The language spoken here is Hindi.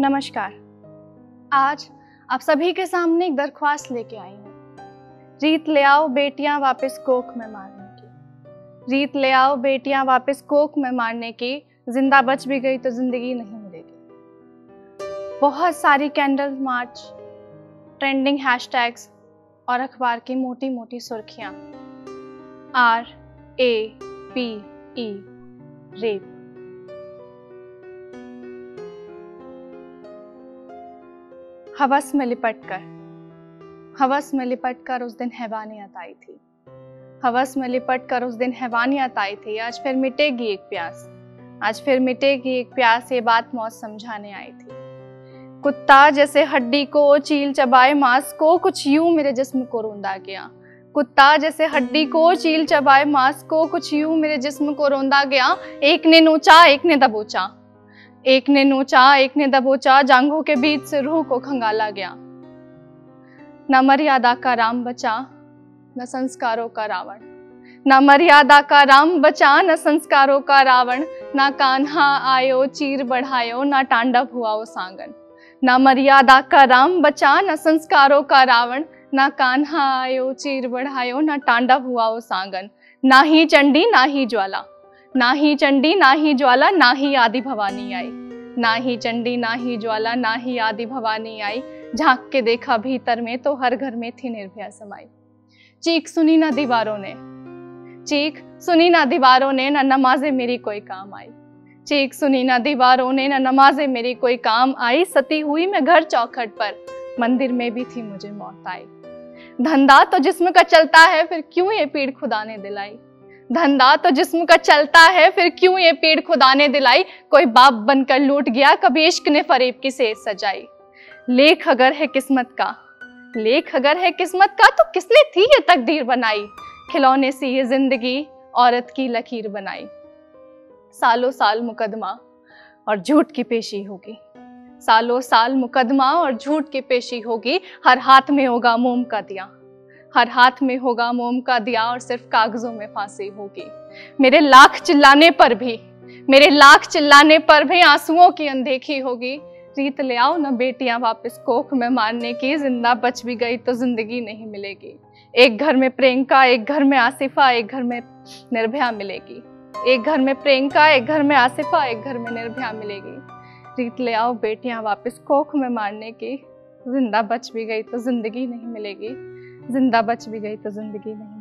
नमस्कार। आज आप सभी के सामने एक दरख्वास्त लेके आई हूँ। रीत ले आओ बेटियाँ वापस कोख में मारने की। रीत ले आओ बेटियाँ वापस कोख में मारने की। ज़िंदा बच भी गई तो ज़िंदगी नहीं मिलेगी। बहुत सारी कैंडल मार्च, ट्रेंडिंग हैशटैग्स और अखबार की मोटी मोटी सुर्खियाँ। R, A P E, rape. हवस में लिपट कर हवस में लिपट कर उस दिन हैवानियत आई थी। हवस में लिपट कर उस दिन हैवानियत आई थी। आज फिर मिटेगी एक प्यास, आज फिर मिटेगी एक प्यास, ये बात मौत समझाने आई थी। कुत्ता जैसे हड्डी को, चील चबाए मांस को, कुछ यूँ मेरे जिस्म को रोंदा गया। कुत्ता जैसे हड्डी को, चील चबाए मांस को, कुछ यूँ मेरे जिस्म को रोंदा गया। एक ने नोचा, एक ने दबोचा। एक ने नोचा, एक ने दबोचा, जांघों के बीच से रूह को खंगाला गया। न मर्यादा का राम बचा, न संस्कारों का रावण। न मर्यादा का राम बचा, न संस्कारों का रावण। न कान्हा आयो, चीर बढ़ायो, न टांडव हुआ वो सांगन। न मर्यादा का राम बचा, न संस्कारों का रावण। न कान्हा आयो, चीर बढ़ायो, न टांडव हुआ वो सांगन। ना ही चंडी, ना ही ज्वाला। ना ही चंडी, ना ही ज्वाला, ना ही आदि भवानी आई। ना ही चंडी, ना ही ज्वाला, ना ही आदि भवानी आई। झाँक के देखा भीतर में तो हर घर में थी निर्भया समाई। चीख सुनी ना दीवारों ने। चीख सुनी ना दीवारों ने ना नमाजे मेरी कोई काम आई। चीख सुनी ना दीवारों ने ना नमाजे मेरी कोई काम आई। सती हुई मैं घर चौखट पर। मंदिर में भी थी मुझे मौत आई। धंधा तो जिस्म का चलता है, फिर क्यों ये पीड़ खुदा ने दिलाई? धंधा तो जिस्म का चलता है, फिर क्यों ये पेड़ खुदा ने दिलाई? कोई बाप बनकर लूट गया, कभी इश्क ने फरेब की सेज सजाई। लेख अगर है किस्मत का, लेख अगर है किस्मत का तो किसने थी ये तकदीर बनाई? खिलौने से ये ज़िंदगी, औरत की लकीर बनाई। सालों साल मुकदमा और झूठ की पेशी होगी। सालों साल मुकदमा और झूठ की पेशी होगी। हर हाथ में होगा मोम का दिया। हर हाथ में होगा मोम का दिया और सिर्फ़ कागजों में फांसी होगी। मेरे लाख चिल्लाने पर भी, मेरे लाख चिल्लाने पर भी आंसुओं की अनदेखी होगी। रीत ले आओ ना बेटियाँ वापस, कोख में मारने की, ज़िंदा बच भी गई तो ज़िंदगी नहीं मिलेगी। एक घर में प्रियंका, एक घर में आसिफा, एक घर में निर्भया मिलेगी। एक घर में प्रियंका, एक घर में आसिफा, एक घर में निर्भया मिलेगी। रीत ले आओ बेटियाँ वापस, कोख में मारने की, ज़िंदा बच भी गई तो ज़िंदगी नहीं मिलेगी। ज़िंदा बच भी गई तो ज़िंदगी नहीं।